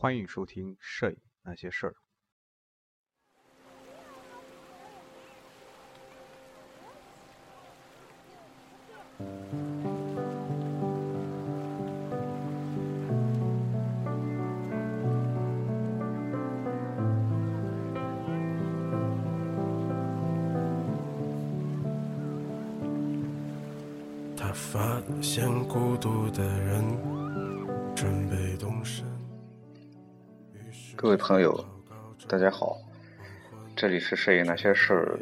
欢迎收听《摄影那些事儿》。朋友，大家好，这里是《摄影那些事儿》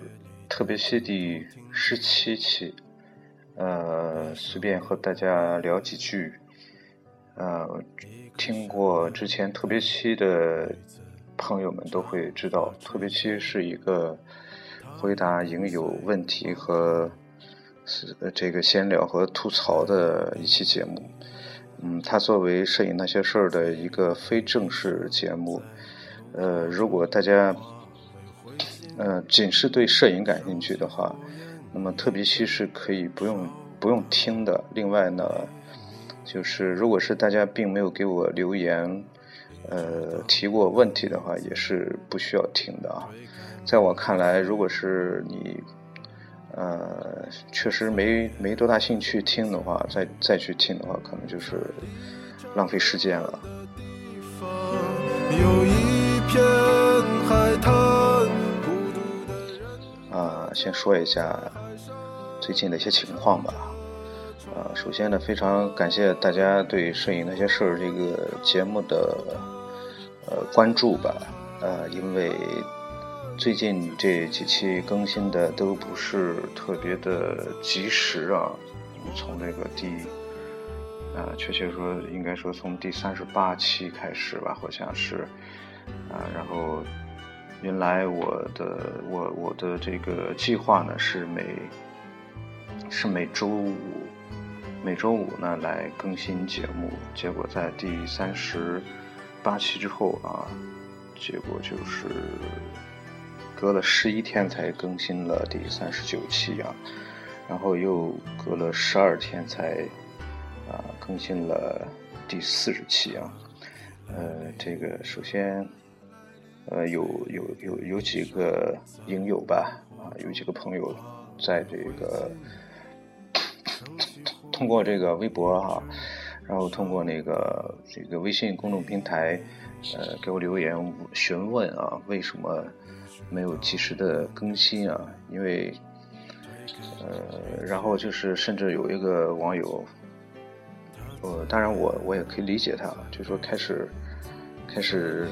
特别期第十七期，呃，随便和大家聊几句。呃，听过之前特别期的朋友们都会知道，特别期是一个回答影友问题和这个闲聊和吐槽的一期节目。嗯，它作为《摄影那些事儿》的一个非正式节目，呃，如果大家呃仅是对摄影感兴趣的话，那么特别期是可以不用不用听的。另外呢，就是如果是大家并没有给我留言，呃提过问题的话，也是不需要听的啊。在我看来，如果是你。呃，确实没没多大兴趣听的话，再再去听的话，可能就是浪费时间了。啊，先说一下最近的一些情况吧。啊，首先呢，非常感谢大家对《摄影那些事儿》这个节目的呃关注吧。呃，因为。最近这几期更新的都不是特别的及时啊，从这个第啊，确切说应该说从第三十八期开始吧，好像是啊，然后原来我的我我的这个计划呢是每是每周五每周五呢来更新节目，结果在第三十八期之后啊，结果就是。隔了十一天才更新了第三十九期啊，然后又隔了十二天才啊更新了第四十期啊。呃，这个首先呃有有有有几个影友吧啊，有几个朋友在这个通过这个微博哈，然后通过那个这个微信公众平台呃给我留言询问啊为什么。没有及时的更新啊，因为，呃，然后就是甚至有一个网友，呃，当然我我也可以理解他，就说开始开始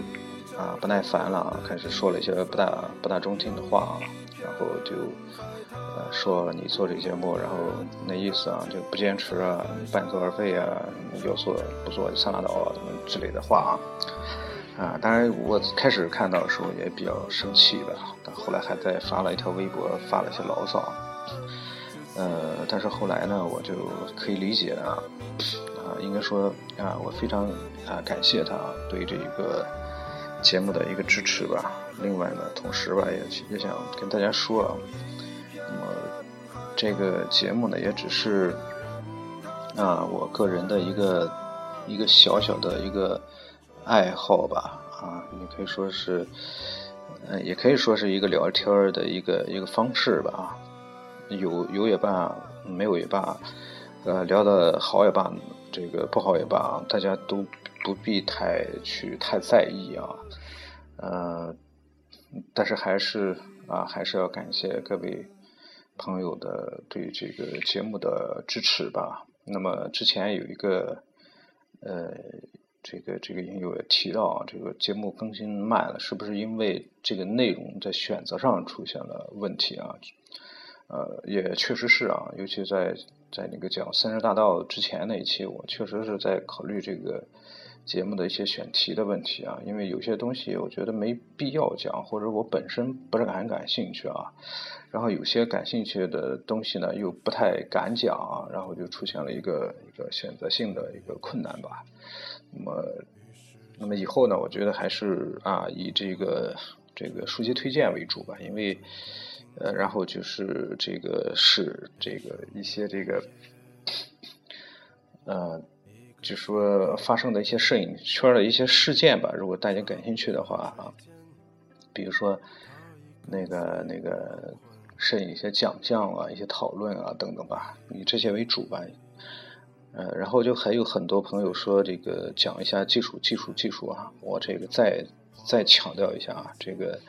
啊不耐烦了啊，开始说了一些不大不大中听的话啊，然后就呃说你做这节目，然后那意思啊就不坚持啊，半途而废啊，要做不做就算拉倒啊之类的话啊。啊，当然，我开始看到的时候也比较生气吧，但后来还在发了一条微博，发了一些牢骚。呃，但是后来呢，我就可以理解啊，啊，应该说啊，我非常啊感谢他对这个节目的一个支持吧。另外呢，同时吧，也也想跟大家说啊，那么这个节目呢，也只是啊我个人的一个一个小小的一个。爱好吧，啊，你可以说是，嗯，也可以说是一个聊天的一个一个方式吧，有有也罢，没有也罢，呃，聊的好也罢，这个不好也罢，大家都不必太去太在意啊，呃，但是还是啊，还是要感谢各位朋友的对这个节目的支持吧。那么之前有一个，呃。这个这个也提到啊，这个节目更新慢了，是不是因为这个内容在选择上出现了问题啊？呃，也确实是啊，尤其在在那个讲三十大道之前那一期，我确实是在考虑这个节目的一些选题的问题啊，因为有些东西我觉得没必要讲，或者我本身不是很感兴趣啊，然后有些感兴趣的东西呢又不太敢讲啊，然后就出现了一个一个选择性的一个困难吧。那么，那么以后呢？我觉得还是啊，以这个这个书籍推荐为主吧，因为呃，然后就是这个是这个一些这个呃就说发生的一些摄影圈的一些事件吧。如果大家感兴趣的话啊，比如说那个那个摄影一些奖项啊、一些讨论啊等等吧，以这些为主吧。呃，然后就还有很多朋友说这个讲一下技术、技术、技术啊，我这个再再强调一下啊，这个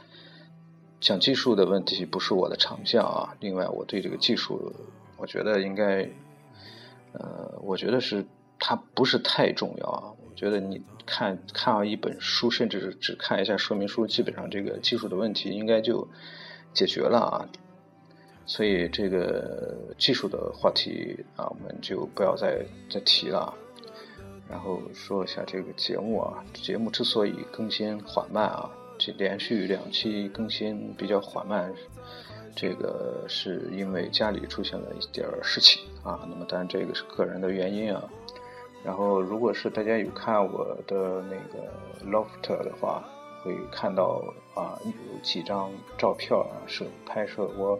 讲技术的问题不是我的长项啊。另外，我对这个技术，我觉得应该，呃，我觉得是它不是太重要啊。我觉得你看看完一本书，甚至是只看一下说明书，基本上这个技术的问题应该就解决了啊。所以这个技术的话题啊，我们就不要再再提了。然后说一下这个节目啊，节目之所以更新缓慢啊，这连续两期更新比较缓慢，这个是因为家里出现了一点事情啊。那么当然这个是个人的原因啊。然后如果是大家有看我的那个 loft 的话，会看到啊有几张照片啊是拍摄我。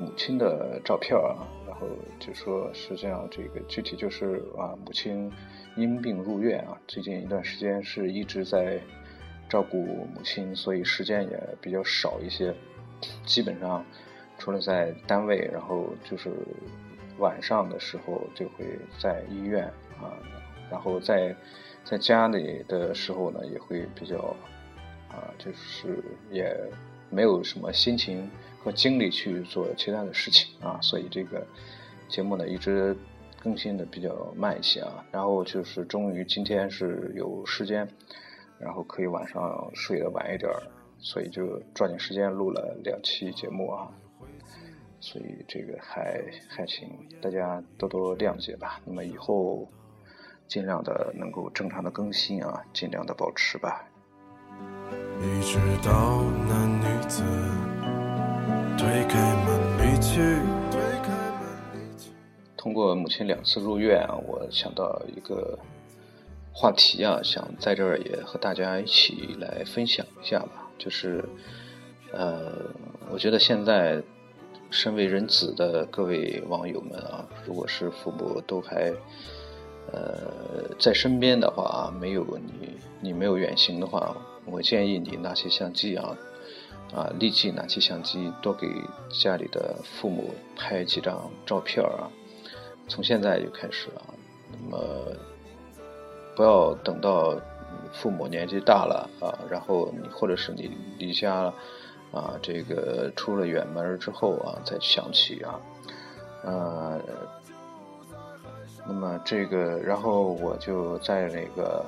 母亲的照片啊，然后就说是这样，这个具体就是啊，母亲因病入院啊，最近一段时间是一直在照顾母亲，所以时间也比较少一些，基本上除了在单位，然后就是晚上的时候就会在医院啊，然后在在家里的时候呢，也会比较啊，就是也没有什么心情。和精力去做其他的事情啊，所以这个节目呢一直更新的比较慢一些啊。然后就是终于今天是有时间，然后可以晚上睡得晚一点，所以就抓紧时间录了两期节目啊。所以这个还还请大家多多谅解吧。那么以后尽量的能够正常的更新啊，尽量的保持吧。一直到那女子。通过母亲两次入院啊，我想到一个话题啊，想在这儿也和大家一起来分享一下吧。就是，呃，我觉得现在身为人子的各位网友们啊，如果是父母都还呃在身边的话，没有你你没有远行的话，我建议你拿起相机啊。啊，立即拿起相机，多给家里的父母拍几张照片啊！从现在就开始啊，那么不要等到父母年纪大了啊，然后你或者是你离家啊，这个出了远门之后啊，再想起啊，呃，那么这个，然后我就在那个。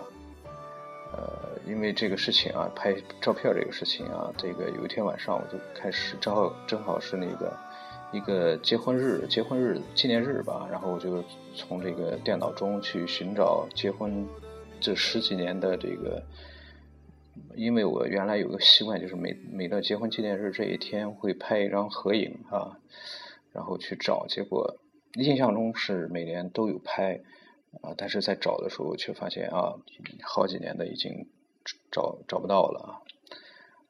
呃，因为这个事情啊，拍照片这个事情啊，这个有一天晚上我就开始，正好正好是那个一个结婚日、结婚日纪念日吧，然后我就从这个电脑中去寻找结婚这十几年的这个，因为我原来有个习惯，就是每每到结婚纪念日这一天会拍一张合影啊，然后去找，结果印象中是每年都有拍。啊，但是在找的时候却发现啊，好几年的已经找找不到了啊，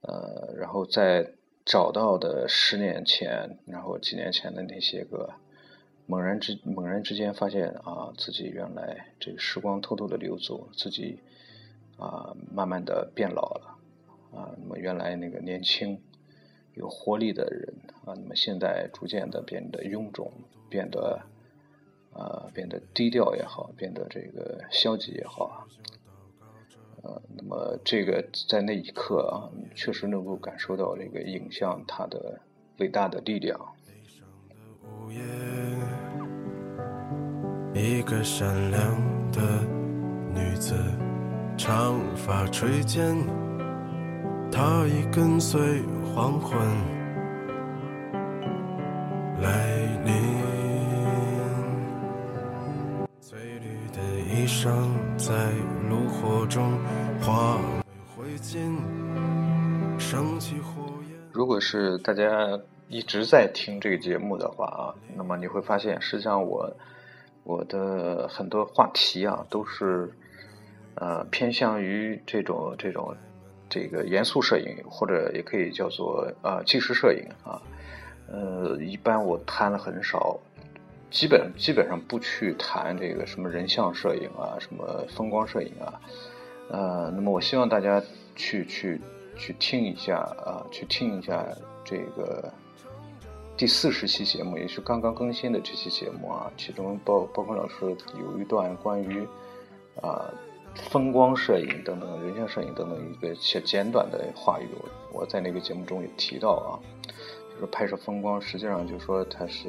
呃，然后在找到的十年前，然后几年前的那些个，猛然之猛然之间发现啊，自己原来这个时光偷偷的流走，自己啊慢慢的变老了啊，那么原来那个年轻有活力的人啊，那么现在逐渐的变得臃肿，变得。啊，变得低调也好，变得这个消极也好啊，呃，那么这个在那一刻啊，确实能够感受到这个影像它的伟大的力量。一个善良的女子，长发垂肩，她已跟随黄昏来临。翠绿的衣裳在炉火中化为灰烬，升起火焰。如果是大家一直在听这个节目的话啊，那么你会发现，实际上我我的很多话题啊，都是呃偏向于这种这种这个严肃摄影，或者也可以叫做啊纪实摄影啊。呃，一般我谈了很少。基本基本上不去谈这个什么人像摄影啊，什么风光摄影啊，呃，那么我希望大家去去去听一下啊，去听一下这个第四十期节目，也是刚刚更新的这期节目啊，其中包包括老师有一段关于啊风光摄影等等、人像摄影等等一个些简短的话语，我我在那个节目中也提到啊，就是拍摄风光，实际上就是说它是。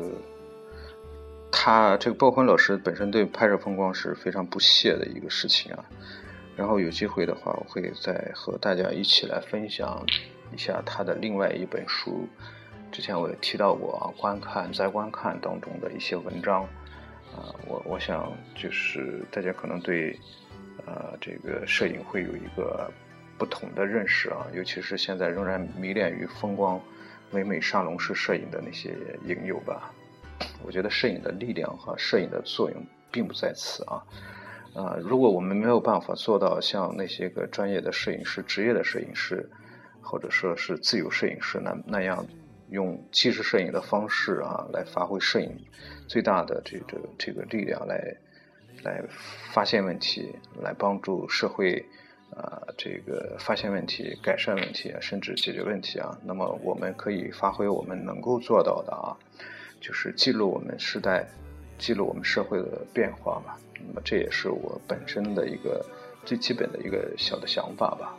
他这个鲍坤老师本身对拍摄风光是非常不屑的一个事情啊，然后有机会的话，我会再和大家一起来分享一下他的另外一本书，之前我也提到过啊，观看在观看当中的一些文章啊，我我想就是大家可能对呃这个摄影会有一个不同的认识啊，尤其是现在仍然迷恋于风光唯美沙龙式摄影的那些影友吧。我觉得摄影的力量和摄影的作用并不在此啊，啊，如果我们没有办法做到像那些个专业的摄影师、职业的摄影师，或者说是自由摄影师那那样用纪实摄影的方式啊，来发挥摄影最大的这个这个力量来来发现问题，来帮助社会啊这个发现问题、改善问题，甚至解决问题啊，那么我们可以发挥我们能够做到的啊。就是记录我们时代，记录我们社会的变化吧。那么这也是我本身的一个最基本的一个小的想法吧。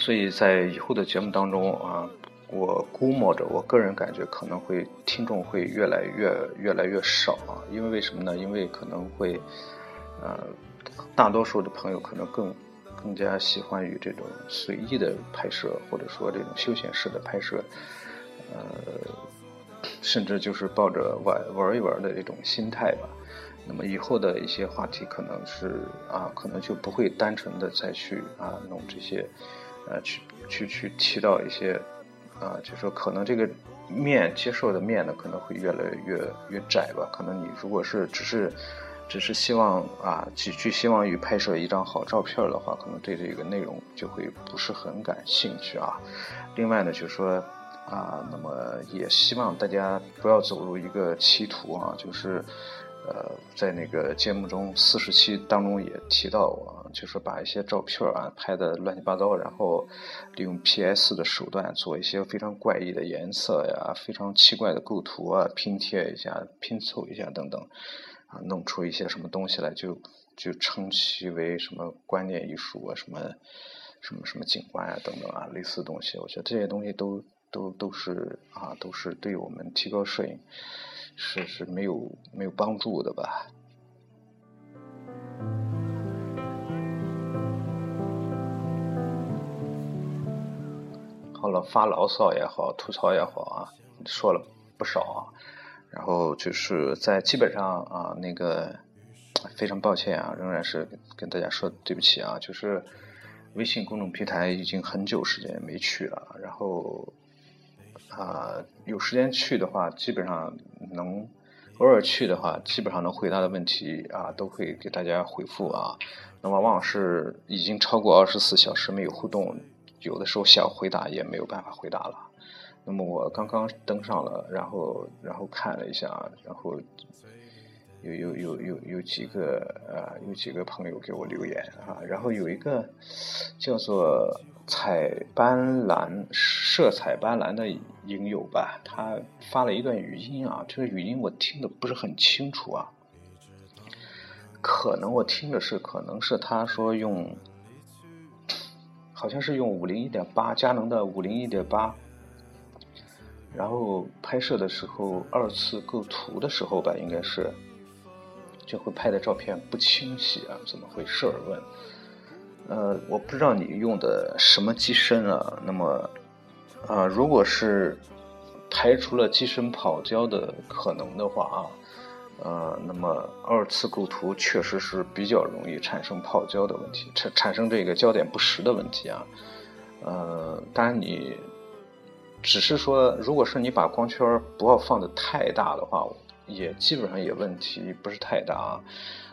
所以在以后的节目当中啊，我估摸着，我个人感觉可能会听众会越来越越来越少啊。因为为什么呢？因为可能会呃，大多数的朋友可能更更加喜欢于这种随意的拍摄，或者说这种休闲式的拍摄，呃。甚至就是抱着玩玩一玩的这种心态吧，那么以后的一些话题可能是啊，可能就不会单纯的再去啊弄这些，呃，去去去提到一些啊，就说可能这个面接受的面呢可能会越来越越窄吧。可能你如果是只是只是希望啊，只去希望于拍摄一张好照片的话，可能对这个内容就会不是很感兴趣啊。另外呢，就是说。啊，那么也希望大家不要走入一个歧途啊，就是，呃，在那个节目中四十期当中也提到啊，就是把一些照片啊拍的乱七八糟，然后利用 PS 的手段做一些非常怪异的颜色呀，非常奇怪的构图啊，拼贴一下、拼凑一下等等，啊，弄出一些什么东西来，就就称其为什么观念艺术啊，什么什么什么景观啊等等啊，类似的东西，我觉得这些东西都。都都是啊，都是对我们提高摄影是是没有没有帮助的吧。好了，发牢骚也好，吐槽也好啊，说了不少啊。然后就是在基本上啊，那个非常抱歉啊，仍然是跟大家说对不起啊，就是微信公众平台已经很久时间没去了，然后。啊，有时间去的话，基本上能偶尔去的话，基本上能回答的问题啊，都会给大家回复啊。那么往往是已经超过二十四小时没有互动，有的时候想回答也没有办法回答了。那么我刚刚登上了，然后然后看了一下，然后有有有有有几个呃有几个朋友给我留言啊，然后有一个叫做。彩斑斓，色彩斑斓的影友吧，他发了一段语音啊，这个语音我听的不是很清楚啊，可能我听的是，可能是他说用，好像是用五零一点八，佳能的五零一点八，然后拍摄的时候二次构图的时候吧，应该是，就会拍的照片不清晰啊，怎么回事？问。呃，我不知道你用的什么机身啊？那么，啊，如果是排除了机身跑焦的可能的话啊，呃，那么二次构图确实是比较容易产生跑焦的问题，产产生这个焦点不实的问题啊。呃，当然你只是说，如果是你把光圈不要放的太大的话，也基本上也问题不是太大啊。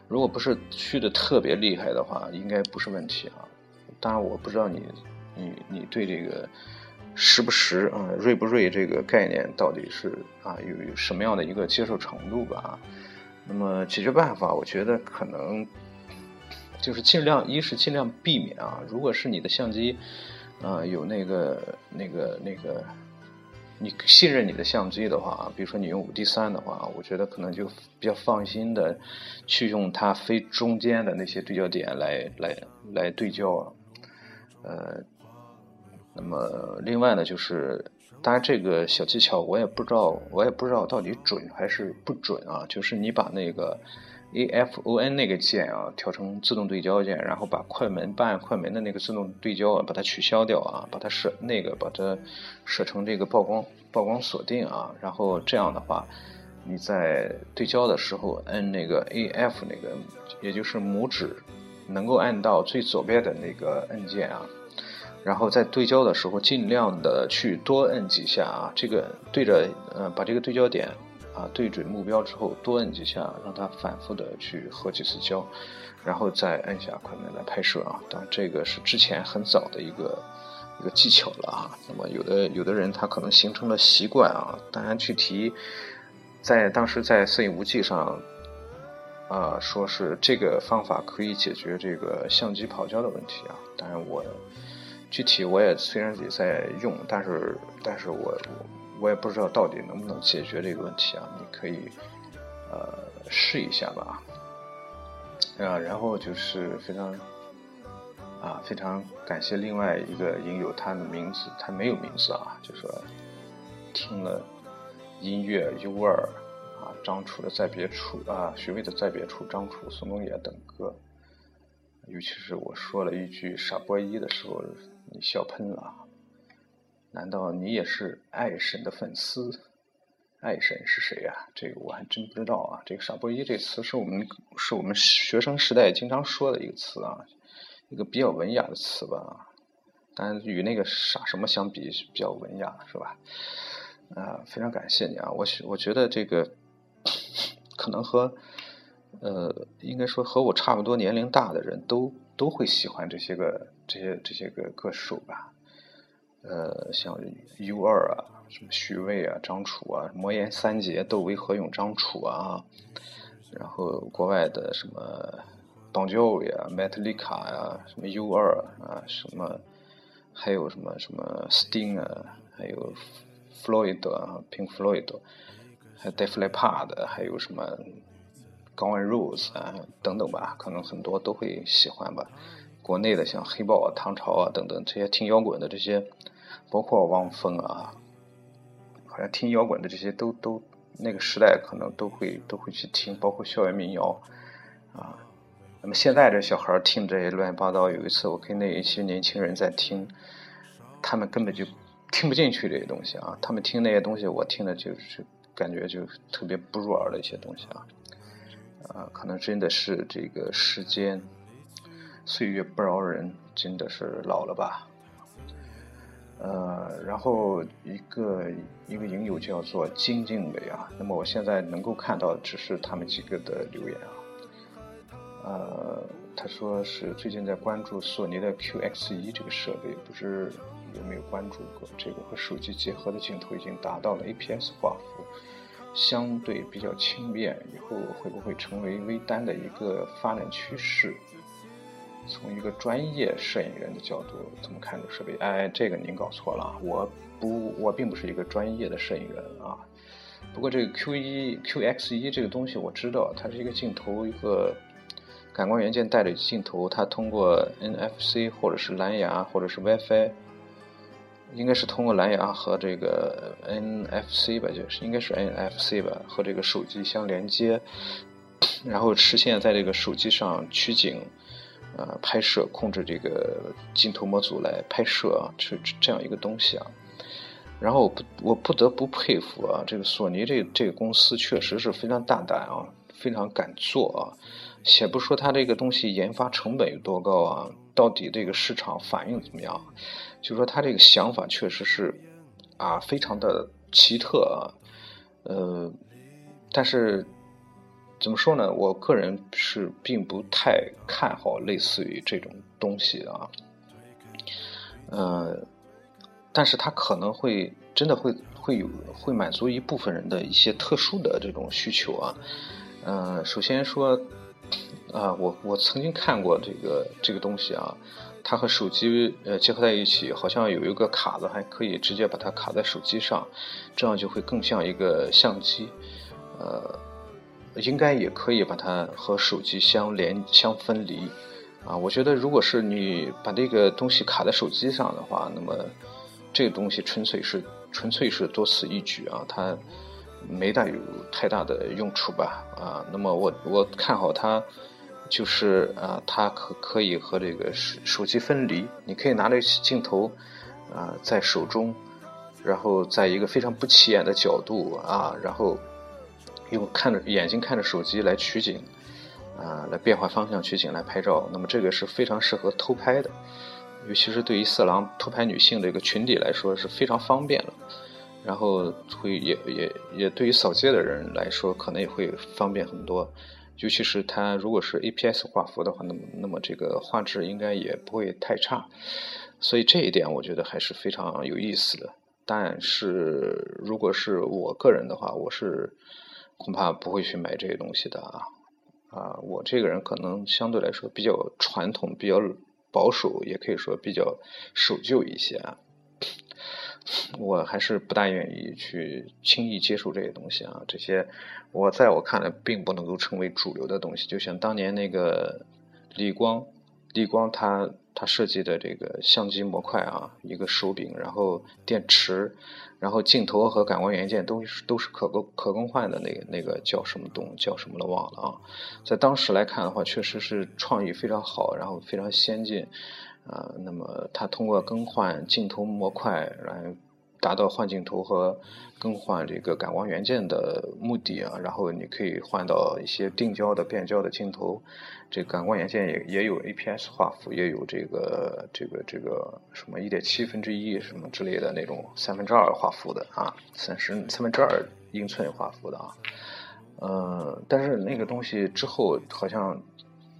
如果不是虚的特别厉害的话，应该不是问题啊。当然，我不知道你，你，你对这个实不实啊，锐不锐这个概念到底是啊有有什么样的一个接受程度吧？那么解决办法，我觉得可能就是尽量，一是尽量避免啊，如果是你的相机啊有那个那个那个。你信任你的相机的话，比如说你用五 D 三的话，我觉得可能就比较放心的去用它非中间的那些对焦点来来来对焦。呃，那么另外呢，就是当然这个小技巧我也不知道，我也不知道到底准还是不准啊。就是你把那个 A F O N 那个键啊调成自动对焦键，然后把快门半快门的那个自动对焦啊把它取消掉啊，把它设那个把它设成这个曝光。曝光锁定啊，然后这样的话，你在对焦的时候摁那个 A F 那个，也就是拇指能够按到最左边的那个按键啊，然后在对焦的时候尽量的去多摁几下啊，这个对着呃把这个对焦点啊对准目标之后多摁几下，让它反复的去合几次焦，然后再按下快门来拍摄啊。当然这个是之前很早的一个。一个技巧了啊，那么有的有的人他可能形成了习惯啊，当然去提，在当时在摄影无忌上，啊，说是这个方法可以解决这个相机跑焦的问题啊，当然我具体我也虽然也在用，但是但是我我我也不知道到底能不能解决这个问题啊，你可以呃试一下吧，啊，然后就是非常。啊，非常感谢另外一个影友，他的名字他没有名字啊，就说听了音乐 U 二啊，张楚的在别处啊，徐渭的在别处，张楚、宋冬野等歌，尤其是我说了一句傻波一的时候，你笑喷了，难道你也是爱神的粉丝？爱神是谁呀？这个我还真不知道啊。这个傻波一这词是我们是我们学生时代经常说的一个词啊。一个比较文雅的词吧，当然与那个傻什么相比比较文雅，是吧？啊，非常感谢你啊！我我觉得这个 可能和呃，应该说和我差不多年龄大的人都都会喜欢这些个这些这些个歌手吧。呃，像 U 二啊，什么许巍啊、张楚啊、魔岩三杰、窦唯、何勇、张楚啊，然后国外的什么。邦乔维啊，Metallica 呀，什么 U 二啊，什么还有什么什么 Sting 啊，还有 Floyd 啊，Pink Floyd，还有 Def Leppard，还有什么 Guns N' Roses 啊等等吧，可能很多都会喜欢吧。国内的像黑豹啊、唐朝啊等等这些听摇滚的这些，包括汪峰啊，好像听摇滚的这些都都那个时代可能都会都会去听，包括校园民谣啊。那么现在这小孩听这些乱七八糟，有一次我跟那一些年轻人在听，他们根本就听不进去这些东西啊。他们听那些东西，我听的就是感觉就特别不入耳的一些东西啊。啊，可能真的是这个时间岁月不饶人，真的是老了吧。呃，然后一个一个影友叫做金靖伟啊，那么我现在能够看到只是他们几个的留言啊。呃，他说是最近在关注索尼的 QX1 这个设备，不知有没有关注过？这个和手机结合的镜头已经达到了 APS 画幅，相对比较轻便，以后会不会成为微单的一个发展趋势？从一个专业摄影人的角度怎么看这个设备？哎，这个您搞错了，我不，我并不是一个专业的摄影人啊。不过这个 Q1 QX1 这个东西我知道，它是一个镜头一个。感光元件带的镜头，它通过 NFC 或者是蓝牙或者是 WiFi，应该是通过蓝牙和这个 NFC 吧，就是应该是 NFC 吧，和这个手机相连接，然后实现在这个手机上取景、呃拍摄、控制这个镜头模组来拍摄啊，是这样一个东西啊。然后我不我不得不佩服啊，这个索尼这这个公司确实是非常大胆啊，非常敢做啊。且不说它这个东西研发成本有多高啊，到底这个市场反应怎么样？就说他这个想法确实是啊，非常的奇特啊。呃，但是怎么说呢？我个人是并不太看好类似于这种东西啊。呃，但是他可能会真的会会有会满足一部分人的一些特殊的这种需求啊。嗯，首先说，啊，我我曾经看过这个这个东西啊，它和手机呃结合在一起，好像有一个卡子，还可以直接把它卡在手机上，这样就会更像一个相机，呃，应该也可以把它和手机相连相分离，啊，我觉得如果是你把这个东西卡在手机上的话，那么这个东西纯粹是纯粹是多此一举啊，它。没大有太大的用处吧，啊，那么我我看好它，就是啊，它可可以和这个手手机分离，你可以拿着镜头，啊，在手中，然后在一个非常不起眼的角度啊，然后用看着眼睛看着手机来取景，啊，来变换方向取景来拍照，那么这个是非常适合偷拍的，尤其是对于色狼偷拍女性这个群体来说是非常方便了。然后会也也也对于扫街的人来说，可能也会方便很多，尤其是它如果是 APS 画幅的话，那么那么这个画质应该也不会太差，所以这一点我觉得还是非常有意思的。但是如果是我个人的话，我是恐怕不会去买这些东西的啊啊！我这个人可能相对来说比较传统、比较保守，也可以说比较守旧一些啊。我还是不大愿意去轻易接受这些东西啊，这些我在我看来并不能够成为主流的东西。就像当年那个理光，理光他他设计的这个相机模块啊，一个手柄，然后电池，然后镜头和感光元件都是都是可更可更换的那个那个叫什么东叫什么了忘了啊，在当时来看的话，确实是创意非常好，然后非常先进。啊，那么它通过更换镜头模块来达到换镜头和更换这个感光元件的目的啊，然后你可以换到一些定焦的、变焦的镜头，这感光元件也也有 APS 画幅，也有这个这个这个什么一点七分之一什么之类的那种三分之二画幅的啊，三十三分之二英寸画幅的啊，呃，但是那个东西之后好像。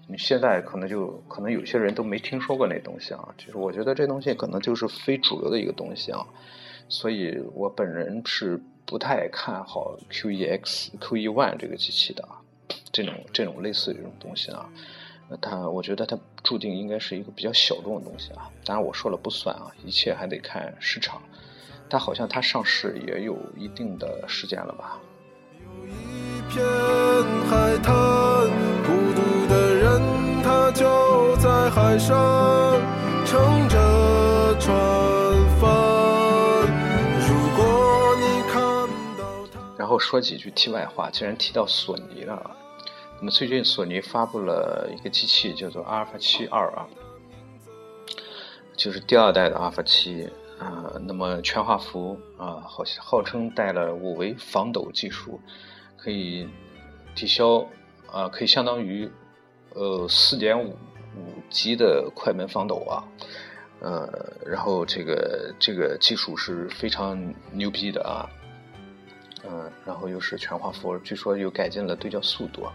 你现在可能就可能有些人都没听说过那东西啊，就是我觉得这东西可能就是非主流的一个东西啊，所以我本人是不太看好 Q-E-X、Q-E-ONE 这个机器的啊，这种这种类似这种东西啊，它我觉得它注定应该是一个比较小众的东西啊，当然我说了不算啊，一切还得看市场，但好像它上市也有一定的时间了吧。有一片海滩。就在海上乘着船帆。如果你看到他，然后说几句题外话，既然提到索尼了，那么最近索尼发布了一个机器，叫做阿尔法七二啊，就是第二代的阿尔法七啊。那么全画幅啊，好号称带了五维防抖技术，可以抵消啊，可以相当于。呃，四点五五 G 的快门防抖啊，呃，然后这个这个技术是非常牛逼的啊，嗯，然后又是全画幅，据说又改进了对焦速度啊，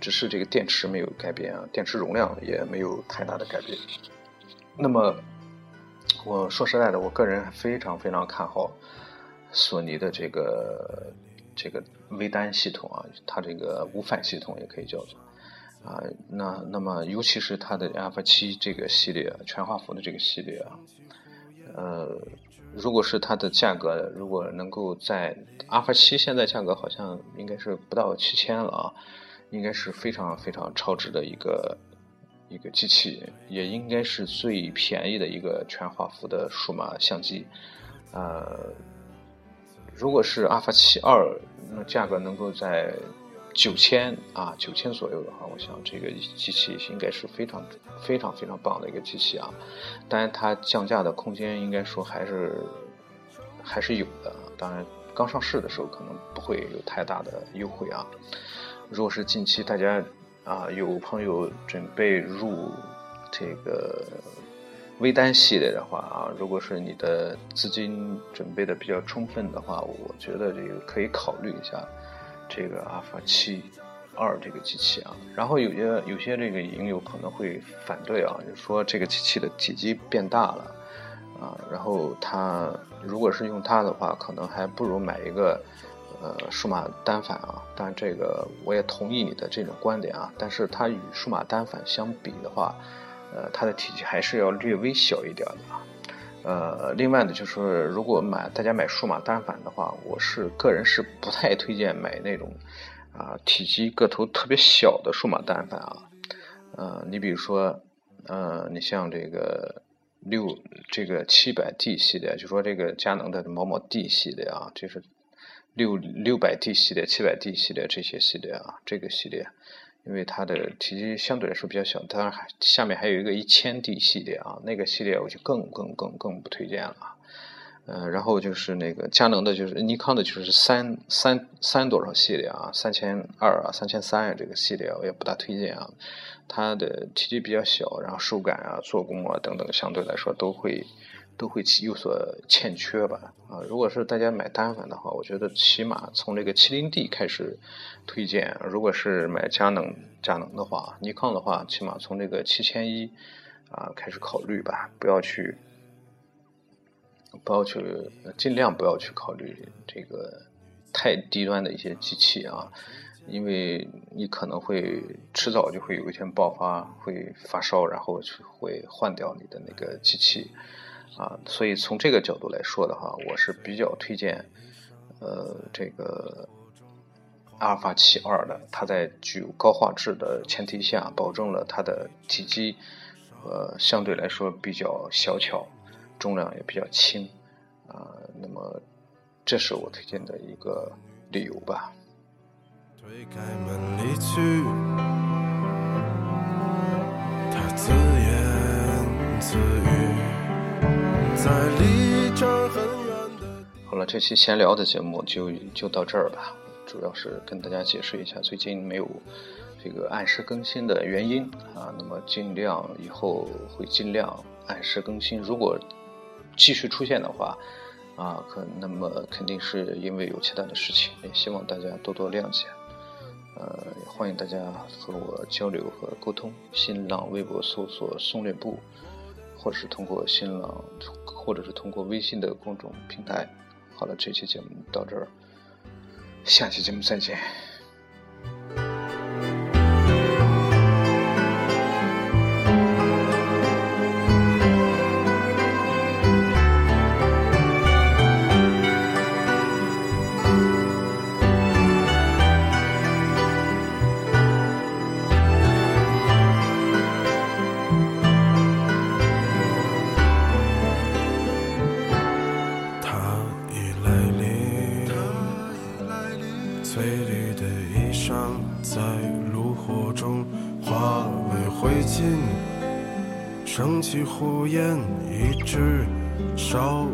只是这个电池没有改变啊，电池容量也没有太大的改变。那么，我说实在的，我个人非常非常看好索尼的这个这个微单系统啊，它这个无反系统也可以叫做。啊，那那么尤其是它的 F 七这个系列全画幅的这个系列啊，呃，如果是它的价格，如果能够在 F 七现在价格好像应该是不到七千了啊，应该是非常非常超值的一个一个机器，也应该是最便宜的一个全画幅的数码相机，呃，如果是 Alpha 七二，那价格能够在。九千啊，九千左右的话，我想这个机器应该是非常非常非常棒的一个机器啊。当然，它降价的空间应该说还是还是有的。当然，刚上市的时候可能不会有太大的优惠啊。如果是近期大家啊有朋友准备入这个微单系列的话啊，如果是你的资金准备的比较充分的话，我觉得这个可以考虑一下。这个阿尔法七二这个机器啊，然后有些有些这个影友可能会反对啊，就说这个机器的体积变大了，啊，然后它如果是用它的话，可能还不如买一个呃数码单反啊。当然，这个我也同意你的这种观点啊。但是它与数码单反相比的话，呃，它的体积还是要略微小一点的啊。呃，另外呢，就是如果买大家买数码单反的话，我是个人是不太推荐买那种啊体积个头特别小的数码单反啊。呃，你比如说，呃，你像这个。六这个七百 D 系列，就说这个佳能的某某 D 系列啊，就是六六百 D 系列、七百 D 系列这些系列啊，这个系列，因为它的体积相对来说比较小，当然还下面还有一个一千 D 系列啊，那个系列我就更更更更不推荐了。嗯，然后就是那个佳能的，就是尼康的，就是三三三多少系列啊，三千二啊，三千三啊，这个系列我也不大推荐啊。它的体积比较小，然后手感啊、做工啊等等，相对来说都会都会有所欠缺吧。啊，如果是大家买单反的话，我觉得起码从这个麒麟 D 开始推荐。如果是买佳能佳能的话，尼康的话，起码从这个七千一啊开始考虑吧，不要去。不要去，尽量不要去考虑这个太低端的一些机器啊，因为你可能会迟早就会有一天爆发，会发烧，然后会换掉你的那个机器啊。所以从这个角度来说的话，我是比较推荐呃这个阿尔法七二的，它在具有高画质的前提下，保证了它的体积呃相对来说比较小巧。重量也比较轻，啊，那么这是我推荐的一个理由吧。推开门离去，他自言自语，好了，这期闲聊的节目就就到这儿吧。主要是跟大家解释一下最近没有这个按时更新的原因啊。那么尽量以后会尽量按时更新。如果继续出现的话，啊，可那么肯定是因为有其他的事情，也希望大家多多谅解。呃，欢迎大家和我交流和沟通。新浪微博搜索“松略部”，或者是通过新浪，或者是通过微信的公众平台。好了，这期节目到这儿，下期节目再见。火焰，一直烧